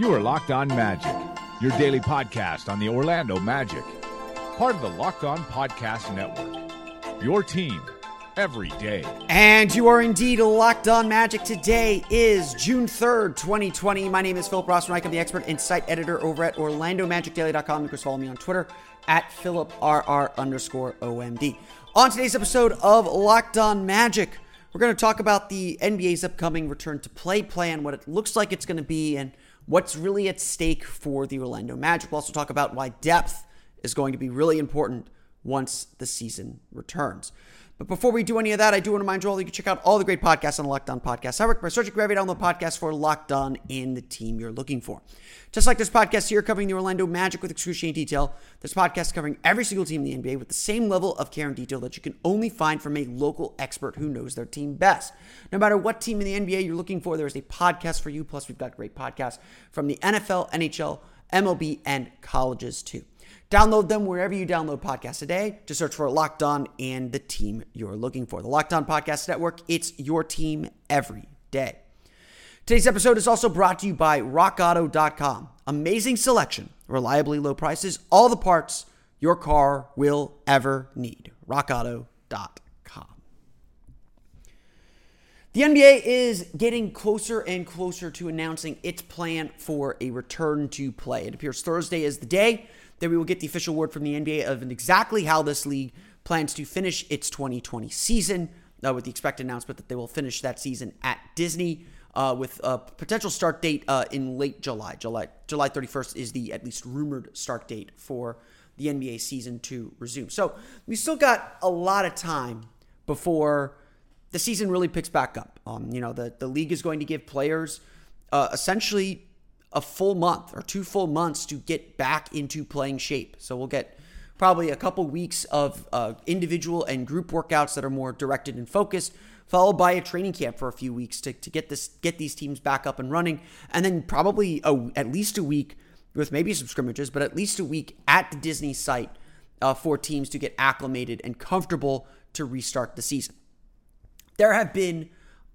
You are Locked On Magic, your daily podcast on the Orlando Magic, part of the Locked On Podcast Network. Your team every day. And you are indeed locked on magic. Today is June 3rd, 2020. My name is Philip Rossman. I'm the expert and site editor over at OrlandoMagicDaily.com. You can follow me on Twitter at PhilipRR underscore OMD. On today's episode of Locked On Magic, we're going to talk about the NBA's upcoming return to play plan, what it looks like it's going to be, and what's really at stake for the Orlando Magic. We'll also talk about why depth is going to be really important once the season returns. But before we do any of that, I do want to remind you all that you can check out all the great podcasts on the Locked On Podcast Network by searching Gravity you download podcast for Locked On in the team you're looking for. Just like this podcast here covering the Orlando Magic with excruciating detail, this podcast covering every single team in the NBA with the same level of care and detail that you can only find from a local expert who knows their team best. No matter what team in the NBA you're looking for, there is a podcast for you. Plus, we've got great podcasts from the NFL, NHL, MLB, and colleges too. Download them wherever you download podcasts today. Just search for Locked On and the team you're looking for. The Locked On Podcast Network, it's your team every day. Today's episode is also brought to you by RockAuto.com. Amazing selection, reliably low prices, all the parts your car will ever need. RockAuto.com. The NBA is getting closer and closer to announcing its plan for a return to play. It appears Thursday is the day that we will get the official word from the NBA of exactly how this league plans to finish its 2020 season, uh, with the expected announcement that they will finish that season at Disney. Uh, with a potential start date uh, in late July. July July 31st is the at least rumored start date for the NBA season to resume. So we still got a lot of time before the season really picks back up. Um, you know, the, the league is going to give players uh, essentially a full month or two full months to get back into playing shape. So we'll get probably a couple weeks of uh, individual and group workouts that are more directed and focused, followed by a training camp for a few weeks to, to get this get these teams back up and running, and then probably a, at least a week with maybe some scrimmages, but at least a week at the Disney site uh, for teams to get acclimated and comfortable to restart the season. There have been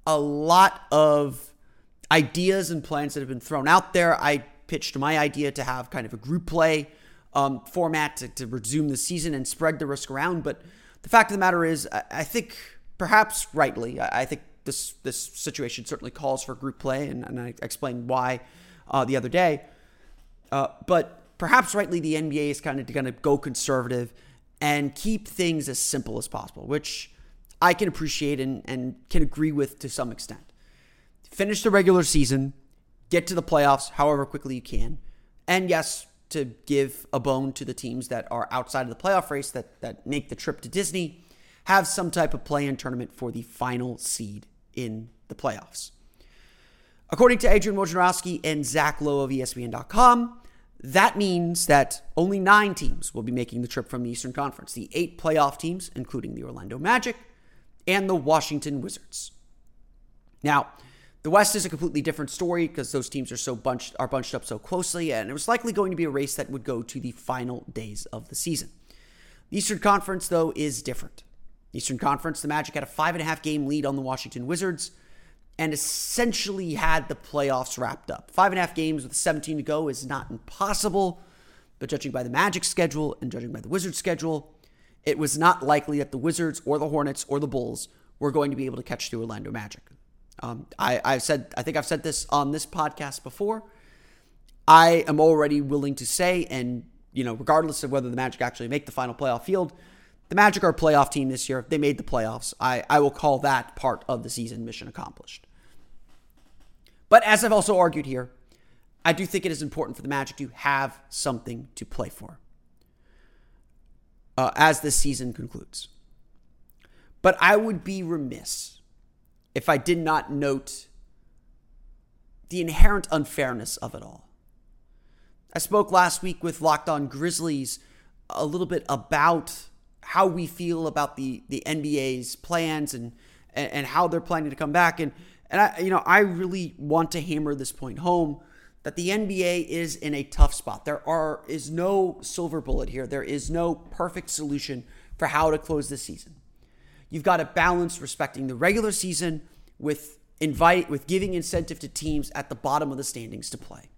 a lot of ideas and plans that have been thrown out there. I pitched my idea to have kind of a group play um, format to, to, resume the season and spread the risk around. But the fact of the matter is, I, I think perhaps rightly, I, I, think this this situation certainly calls for group play, and, and I explained why uh, the other day. Uh, but perhaps rightly, the NBA is kind of going to go conservative and keep things as simple as possible, which I can appreciate and, and can agree with to some extent finish the regular season, get to the playoffs however quickly you can, and yes, to give a bone to the teams that are outside of the playoff race that, that make the trip to Disney, have some type of play in tournament for the final seed in the playoffs. According to Adrian Wojnarowski and Zach Lowe of ESPN.com, that means that only nine teams will be making the trip from the Eastern Conference the eight playoff teams, including the Orlando Magic and the Washington Wizards. Now, the West is a completely different story because those teams are so bunched are bunched up so closely, and it was likely going to be a race that would go to the final days of the season. The Eastern Conference, though, is different. Eastern Conference, the Magic had a five and a half game lead on the Washington Wizards and essentially had the playoffs wrapped up. Five and a half games with 17 to go is not impossible, but judging by the Magic schedule and judging by the Wizards schedule, it was not likely that the Wizards or the Hornets or the Bulls were going to be able to catch the Orlando Magic. Um, I, I've said, I think I've said this on this podcast before. I am already willing to say, and you know, regardless of whether the Magic actually make the final playoff field, the Magic are a playoff team this year. They made the playoffs. I, I will call that part of the season mission accomplished. But as I've also argued here, I do think it is important for the Magic to have something to play for uh, as the season concludes. But I would be remiss if I did not note the inherent unfairness of it all. I spoke last week with Locked On Grizzlies a little bit about how we feel about the the NBA's plans and and, how they're planning to come back and and I you know I really want to hammer this point home that the NBA is in a tough spot. There are is no silver bullet here. There is no perfect solution for how to close the season. You've got to balance respecting the regular season with invite with giving incentive to teams at the bottom of the standings to play.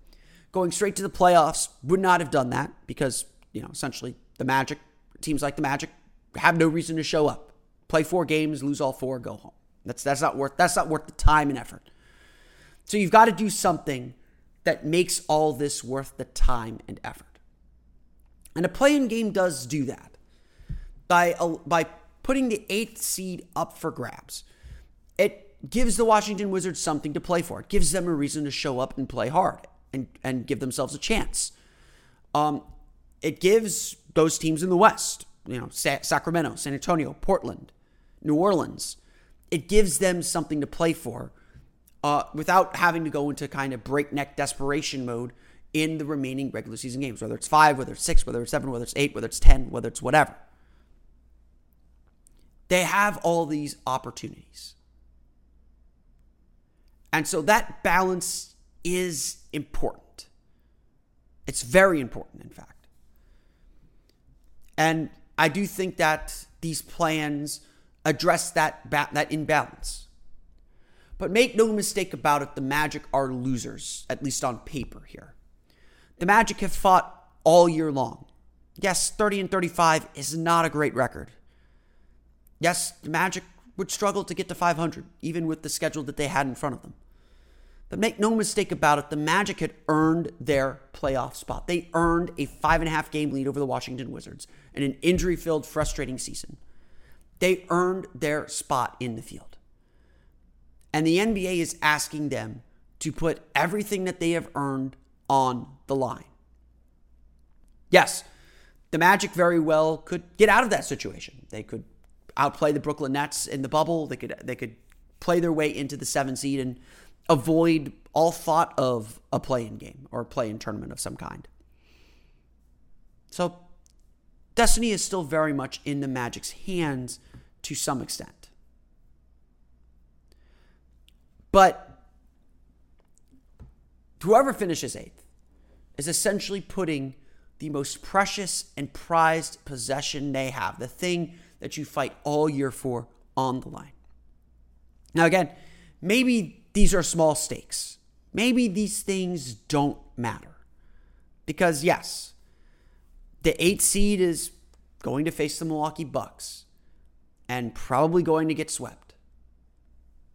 Going straight to the playoffs would not have done that because, you know, essentially the Magic, teams like the Magic have no reason to show up. Play four games, lose all four, go home. That's that's not worth that's not worth the time and effort. So you've got to do something that makes all this worth the time and effort. And a play-in game does do that by by putting the eighth seed up for grabs. It gives the Washington Wizards something to play for. It gives them a reason to show up and play hard and, and give themselves a chance. Um, it gives those teams in the West, you know, Sa- Sacramento, San Antonio, Portland, New Orleans, it gives them something to play for uh, without having to go into kind of breakneck desperation mode in the remaining regular season games, whether it's five, whether it's six, whether it's seven, whether it's eight, whether it's 10, whether it's whatever. They have all these opportunities. And so that balance is important. It's very important, in fact. And I do think that these plans address that, that imbalance. But make no mistake about it, the Magic are losers, at least on paper here. The Magic have fought all year long. Yes, 30 and 35 is not a great record. Yes, the Magic would struggle to get to 500, even with the schedule that they had in front of them. But make no mistake about it, the Magic had earned their playoff spot. They earned a five and a half game lead over the Washington Wizards in an injury filled, frustrating season. They earned their spot in the field. And the NBA is asking them to put everything that they have earned on the line. Yes, the Magic very well could get out of that situation. They could outplay the Brooklyn Nets in the bubble. They could they could play their way into the seven seed and avoid all thought of a play-in game or a play-in tournament of some kind. So destiny is still very much in the Magic's hands to some extent. But whoever finishes eighth is essentially putting the most precious and prized possession they have, the thing that you fight all year for, on the line. Now, again, maybe these are small stakes. Maybe these things don't matter. Because, yes, the eight seed is going to face the Milwaukee Bucks and probably going to get swept.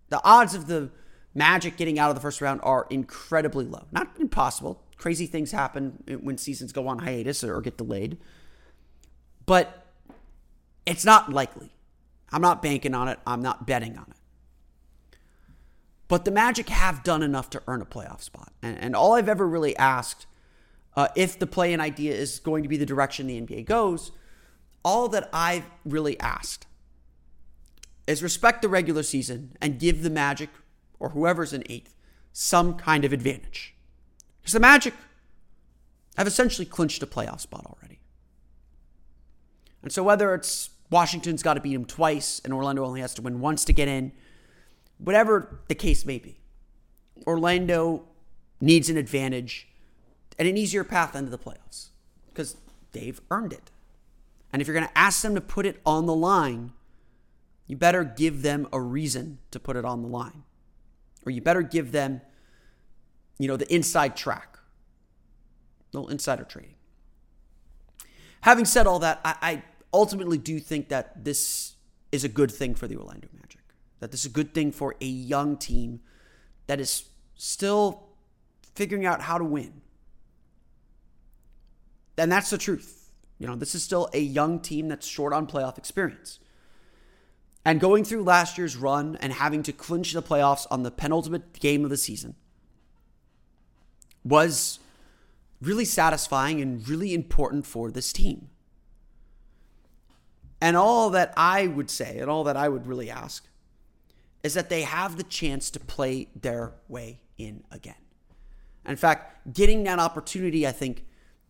The odds of the Magic getting out of the first round are incredibly low. Not impossible. Crazy things happen when seasons go on hiatus or get delayed. But it's not likely. I'm not banking on it. I'm not betting on it. But the Magic have done enough to earn a playoff spot. And, and all I've ever really asked, uh, if the play in idea is going to be the direction the NBA goes, all that I've really asked is respect the regular season and give the Magic or whoever's in eighth some kind of advantage. Because the Magic have essentially clinched a playoff spot already. And so whether it's Washington's got to beat them twice and Orlando only has to win once to get in, whatever the case may be, Orlando needs an advantage and an easier path into the playoffs because they've earned it. And if you're going to ask them to put it on the line, you better give them a reason to put it on the line or you better give them, you know, the inside track, little insider trading. Having said all that, I, I ultimately do think that this is a good thing for the Orlando Magic. That this is a good thing for a young team that is still figuring out how to win. And that's the truth. You know, this is still a young team that's short on playoff experience. And going through last year's run and having to clinch the playoffs on the penultimate game of the season, was really satisfying and really important for this team. And all that I would say, and all that I would really ask, is that they have the chance to play their way in again. In fact, getting that opportunity, I think,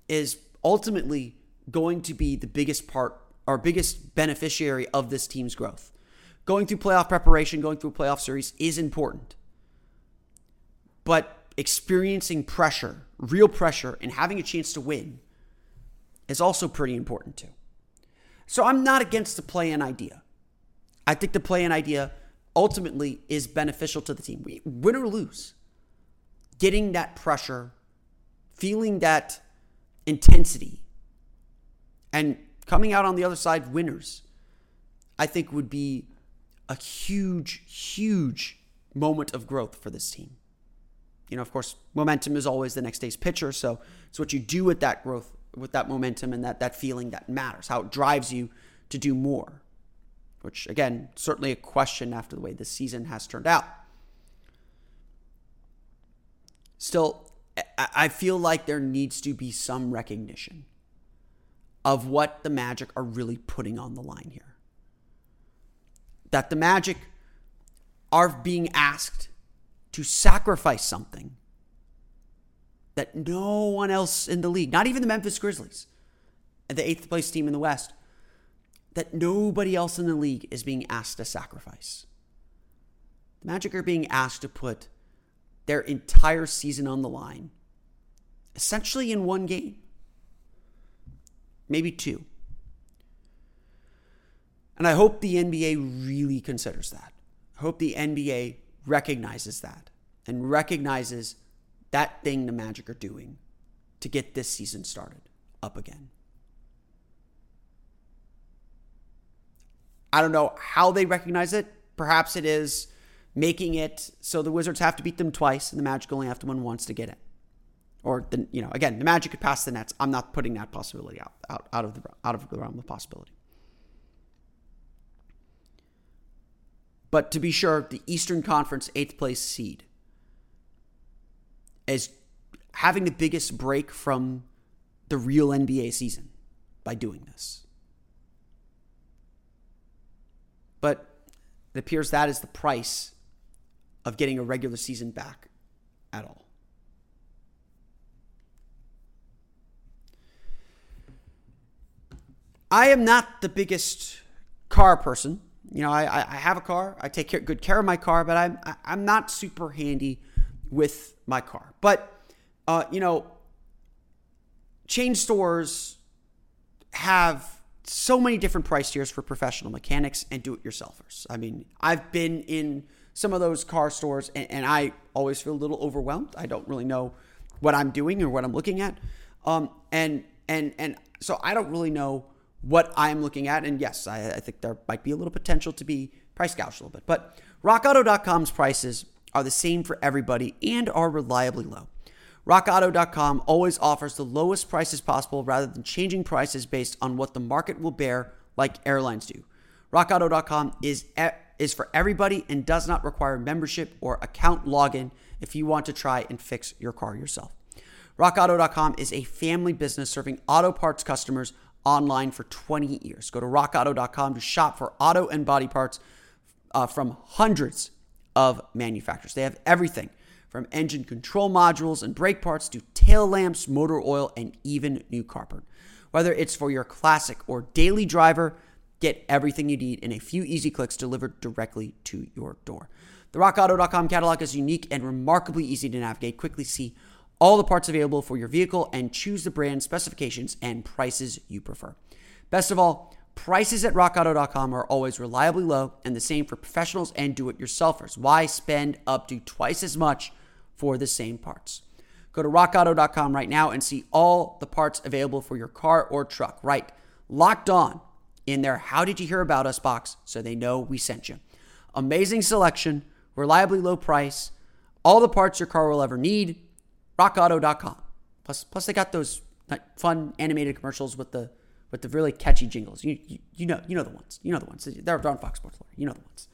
is ultimately going to be the biggest part, our biggest beneficiary of this team's growth. Going through playoff preparation, going through a playoff series is important. But experiencing pressure, real pressure, and having a chance to win is also pretty important too. So I'm not against the play in idea. I think the play in idea ultimately is beneficial to the team. Win or lose, getting that pressure, feeling that intensity, and coming out on the other side winners, I think would be a huge, huge moment of growth for this team. You know, of course, momentum is always the next day's pitcher. So it's what you do with that growth, with that momentum and that, that feeling that matters, how it drives you to do more. Which, again, certainly a question after the way this season has turned out. Still, I feel like there needs to be some recognition of what the Magic are really putting on the line here. That the Magic are being asked to sacrifice something that no one else in the league, not even the Memphis Grizzlies, the eighth place team in the West, that nobody else in the league is being asked to sacrifice. The Magic are being asked to put their entire season on the line, essentially in one game, maybe two. And I hope the NBA really considers that. I hope the NBA recognizes that and recognizes that thing the Magic are doing to get this season started up again. I don't know how they recognize it. Perhaps it is making it so the Wizards have to beat them twice and the Magic only have to win once to get it. Or the you know again the Magic could pass the Nets. I'm not putting that possibility out out, out of the out of the realm of possibility. But to be sure, the Eastern Conference eighth place seed is having the biggest break from the real NBA season by doing this. But it appears that is the price of getting a regular season back at all. I am not the biggest car person. You know, I, I have a car. I take care, good care of my car, but I'm I'm not super handy with my car. But uh, you know, chain stores have so many different price tiers for professional mechanics and do-it-yourselfers. I mean, I've been in some of those car stores, and, and I always feel a little overwhelmed. I don't really know what I'm doing or what I'm looking at, um, and and and so I don't really know what I'm looking at. And yes, I, I think there might be a little potential to be price gouged a little bit. But RockAuto.com's prices are the same for everybody and are reliably low. RockAuto.com always offers the lowest prices possible rather than changing prices based on what the market will bear, like airlines do. RockAuto.com is is for everybody and does not require membership or account login if you want to try and fix your car yourself. RockAuto.com is a family business serving auto parts customers online for 20 years. Go to rockauto.com to shop for auto and body parts uh, from hundreds of manufacturers. They have everything from engine control modules and brake parts to tail lamps, motor oil, and even new carpet. Whether it's for your classic or daily driver, get everything you need in a few easy clicks delivered directly to your door. The rockauto.com catalog is unique and remarkably easy to navigate. Quickly see all the parts available for your vehicle and choose the brand, specifications, and prices you prefer. Best of all, prices at rockauto.com are always reliably low and the same for professionals and do it yourselfers. Why spend up to twice as much for the same parts? Go to rockauto.com right now and see all the parts available for your car or truck. Right, locked on in their How Did You Hear About Us box so they know we sent you. Amazing selection, reliably low price, all the parts your car will ever need rockauto.com. Plus, plus they got those fun animated commercials with the with the really catchy jingles. You, you, you know you know the ones. You know the ones. They're on Fox Sports. You know the ones.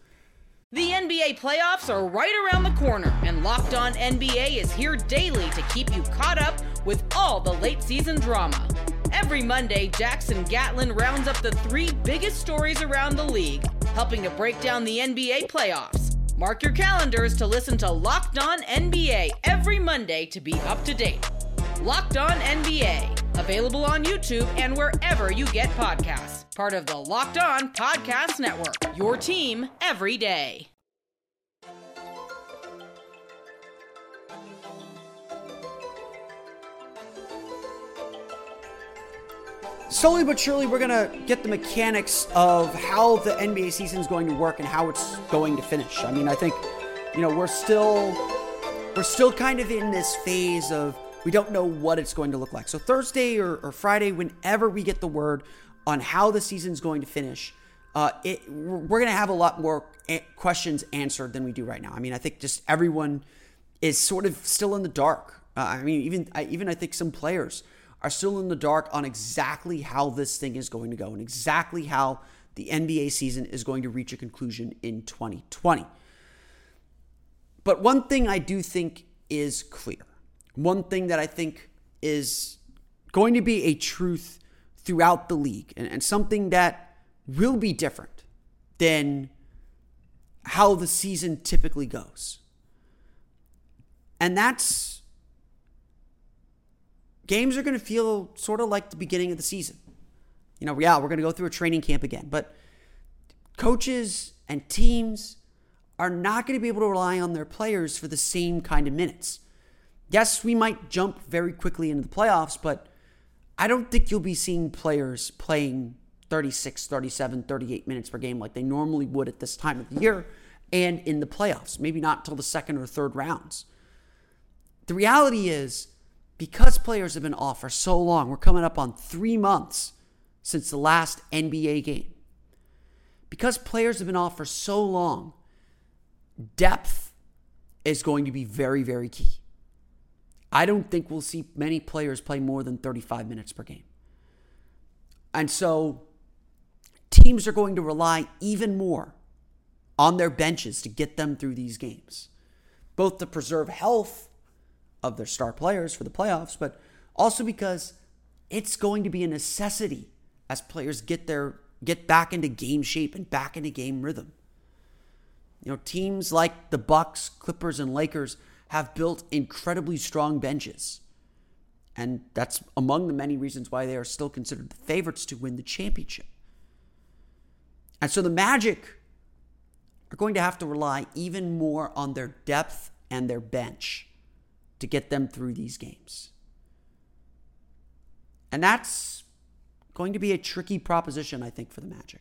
The NBA playoffs are right around the corner, and Locked On NBA is here daily to keep you caught up with all the late season drama. Every Monday, Jackson Gatlin rounds up the three biggest stories around the league, helping to break down the NBA playoffs. Mark your calendars to listen to Locked On NBA every Monday to be up to date. Locked On NBA, available on YouTube and wherever you get podcasts part of the Locked On Podcast Network. Your team every day. Slowly but surely, we're going to get the mechanics of how the NBA season is going to work and how it's going to finish. I mean, I think, you know, we're still we're still kind of in this phase of we don't know what it's going to look like. So Thursday or, or Friday, whenever we get the word on how the season's going to finish, uh, it, we're going to have a lot more questions answered than we do right now. I mean, I think just everyone is sort of still in the dark. Uh, I mean, even I, even I think some players are still in the dark on exactly how this thing is going to go and exactly how the NBA season is going to reach a conclusion in 2020. But one thing I do think is clear. One thing that I think is going to be a truth throughout the league and, and something that will be different than how the season typically goes. And that's games are going to feel sort of like the beginning of the season. You know, yeah, we're going to go through a training camp again, but coaches and teams are not going to be able to rely on their players for the same kind of minutes. Yes, we might jump very quickly into the playoffs, but I don't think you'll be seeing players playing 36, 37, 38 minutes per game like they normally would at this time of the year and in the playoffs, maybe not until the second or third rounds. The reality is, because players have been off for so long, we're coming up on three months since the last NBA game. Because players have been off for so long, depth is going to be very, very key. I don't think we'll see many players play more than 35 minutes per game. And so teams are going to rely even more on their benches to get them through these games, both to preserve health of their star players for the playoffs, but also because it's going to be a necessity as players get their get back into game shape and back into game rhythm. You know, teams like the Bucks, Clippers, and Lakers have built incredibly strong benches. And that's among the many reasons why they are still considered the favorites to win the championship. And so the Magic are going to have to rely even more on their depth and their bench to get them through these games. And that's going to be a tricky proposition, I think, for the Magic.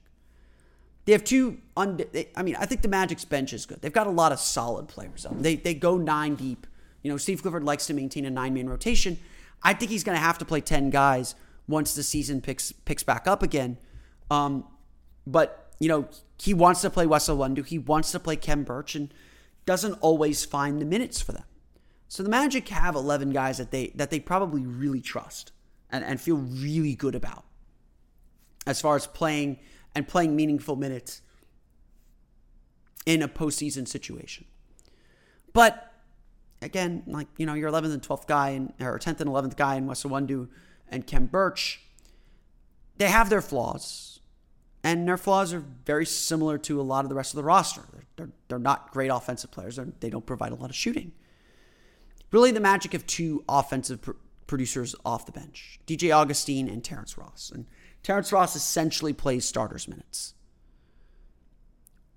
They have two. Und- I mean, I think the Magic's bench is good. They've got a lot of solid players. On. They they go nine deep. You know, Steve Clifford likes to maintain a nine man rotation. I think he's going to have to play ten guys once the season picks picks back up again. Um, but you know, he wants to play Wes Iwundu. He wants to play Khem Birch, and doesn't always find the minutes for them. So the Magic have eleven guys that they that they probably really trust and, and feel really good about as far as playing and playing meaningful minutes in a postseason situation. But again, like, you know, your 11th and 12th guy, and, or 10th and 11th guy in Wes Iwundu and Khem Birch, they have their flaws. And their flaws are very similar to a lot of the rest of the roster. They're, they're, they're not great offensive players, they're, they do not provide a lot of shooting. Really, the magic of two offensive pr- producers off the bench DJ Augustin and Terrence Ross. And Terrence Ross essentially plays starters minutes.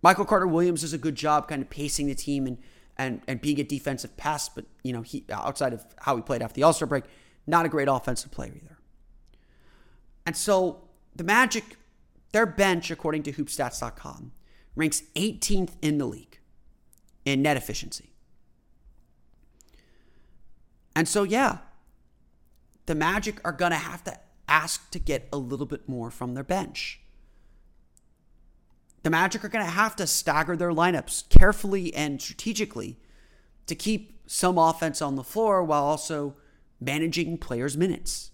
Michael Carter Williams does a good job kind of pacing the team and and and being a defensive pass, but you know, he outside of how he played after the All-Star break, not a great offensive player either. And so the Magic, their bench, according to hoopstats.com, ranks 18th in the league in net efficiency. And so yeah, the Magic are gonna have to ask to get a little bit more from their bench. The Magic are going to have to stagger their lineups carefully and strategically to keep some offense on the floor while also managing players' minutes.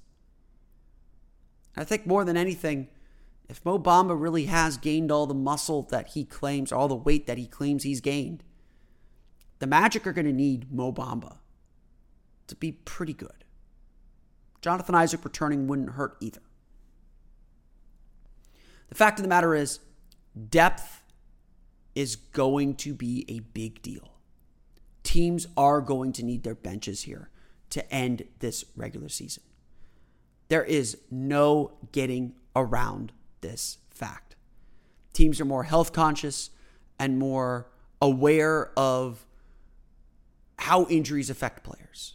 I think more than anything, if Mo Bamba really has gained all the muscle that he claims, all the weight that he claims he's gained, the Magic are going to need Mo Bamba to be pretty good. Jonathan Isaac returning wouldn't hurt either. The fact of the matter is, depth is going to be a big deal. Teams are going to need their benches here to end this regular season. There is no getting around this fact. Teams are more health conscious and more aware of how injuries affect players.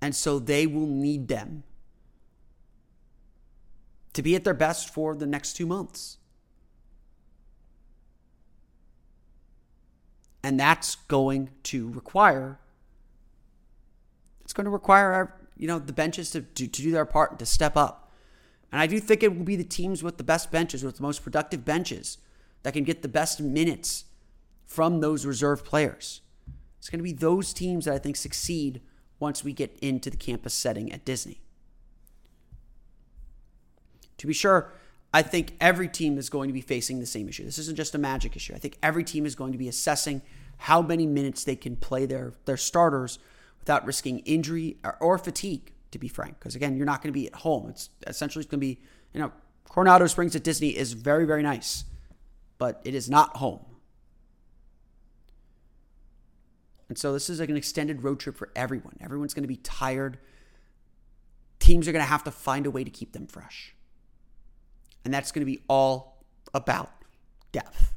And so they will need them to be at their best for the next two months. And that's going to require it's going to require our, you know the benches to, to, to do their part and to step up. And I do think it will be the teams with the best benches, with the most productive benches, that can get the best minutes from those reserve players. It's going to be those teams that I think succeed once we get into the campus setting at Disney. To be sure, I think every team is going to be facing the same issue. This isn't just a magic issue. I think every team is going to be assessing how many minutes they can play their, their starters without risking injury or, or fatigue, to be frank. Because again, you're not going to be at home. It's essentially it's going to be, you know, Coronado Springs at Disney is very, very nice, but it is not home. And so this is like an extended road trip for everyone. Everyone's going to be tired. Teams are going to have to find a way to keep them fresh. And that's going to be all about depth.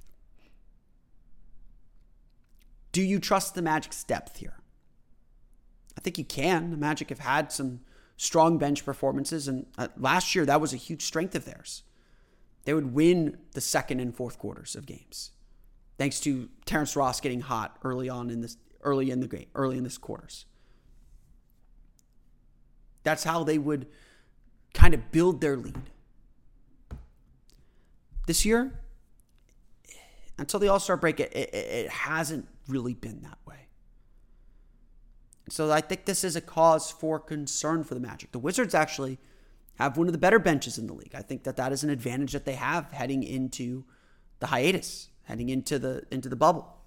Do you trust the Magic's depth here? I think you can. The Magic have had some strong bench performances, and uh, last year that was a huge strength of theirs. They would win the second and fourth quarters of games, thanks to Terrence Ross getting hot early on in this early in the game, early in this quarters. That's how they would kind of build their lead. This year, until the All Star break, it, it, it, hasn't really been that way. So I think this is a cause for concern for the Magic. The Wizards actually have one of the better benches in the league. I think that that is an advantage that they have heading into the hiatus, heading into the into the bubble.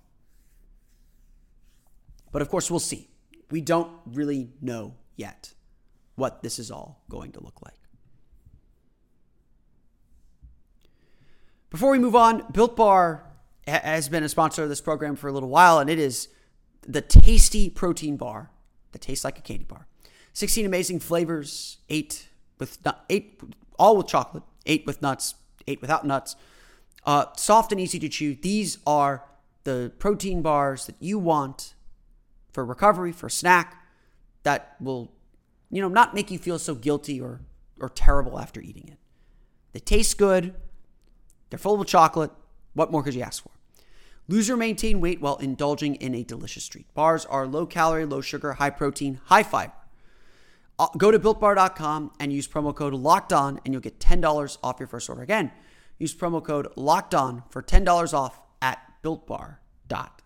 But of course, we'll see. We don't really know yet what this is all going to look like. Before we move on, Built Bar has been a sponsor of this program for a little while, and it is the tasty protein bar that tastes like a candy bar. 16 amazing flavors, eight with eight, all with chocolate, eight with nuts, eight without nuts. Uh, soft and easy to chew. These are the protein bars that you want for recovery, for snack, that will, you know, not make you feel so guilty or or terrible after eating it. They taste good. They're full of chocolate. What more could you ask for? Lose or maintain weight while indulging in a delicious treat. Bars are low calorie, low sugar, high protein, high fiber. Uh, go to builtbar.com and use promo code locked on, and you'll get $10 off your first order. Again, use promo code locked on for $10 off at builtbar.com.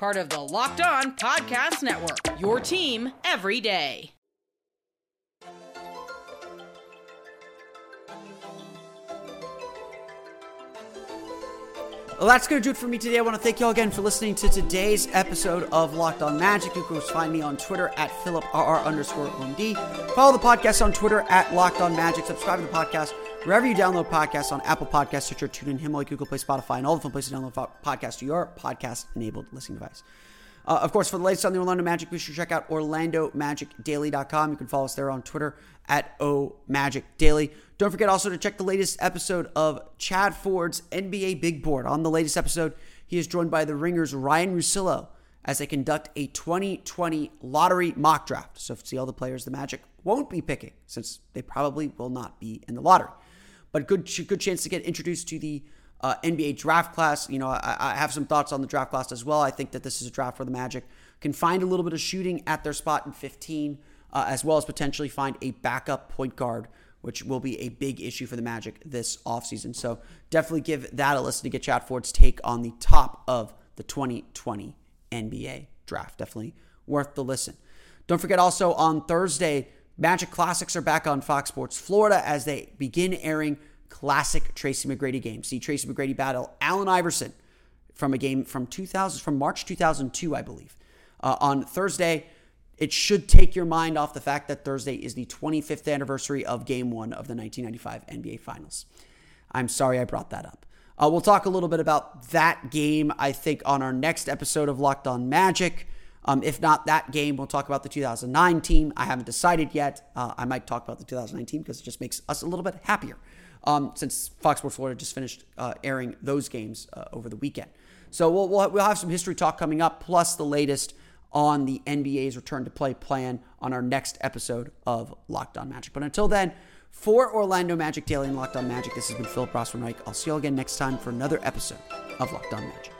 Part of the Locked On Podcast Network, your team every day. Well, that's going to do it for me today. I want to thank you all again for listening to today's episode of Locked On Magic. You can find me on Twitter at PhilipRR underscore. Follow the podcast on Twitter at Locked On Magic. Subscribe to the podcast wherever you download podcasts on Apple Podcasts, Stitcher, TuneIn, Himalaya, Google Play, Spotify, and all the fun places to download podcasts to your podcast-enabled listening device. Uh, of course, for the latest on the Orlando Magic, be sure to check out OrlandoMagicDaily.com. You can follow us there on Twitter at OMagicDaily. Don't forget also to check the latest episode of Chad Ford's NBA Big Board. On the latest episode, he is joined by the Ringers Ryen Russillo as they conduct a 2020 lottery mock draft. So, see all the players the Magic won't be picking since they probably will not be in the lottery. But good good chance to get introduced to the uh, NBA draft class. You know, I, I, have some thoughts on the draft class as well. I think that this is a draft where the Magic can find a little bit of shooting at their spot in 15, uh, as well as potentially find a backup point guard, which will be a big issue for the Magic this offseason. So definitely give that a listen to get Chad Ford's take on the top of the 2020 NBA draft. Definitely worth the listen. Don't forget also on Thursday, Magic Classics are back on Fox Sports Florida as they begin airing classic Tracy McGrady games. See Tracy McGrady battle Allen Iverson from a game from 2000 from March 2002, I believe. Uh, on Thursday, it should take your mind off the fact that Thursday is the 25th anniversary of Game One of the 1995 NBA Finals. I'm sorry I brought that up. Uh, we'll talk a little bit about that game, I think, on our next episode of Locked On Magic. Um, if not that game, we'll talk about the 2009 team. I haven't decided yet. Uh, I might talk about the 2019 because it just makes us a little bit happier um, since Fox Sports Florida just finished uh, airing those games uh, over the weekend. So we'll, we'll, we'll have some history talk coming up, plus the latest on the NBA's return to play plan on our next episode of Locked On Magic. But until then, for Orlando Magic Daily and Locked On Magic, this has been Philip Rossman I'll see you all again next time for another episode of Locked On Magic.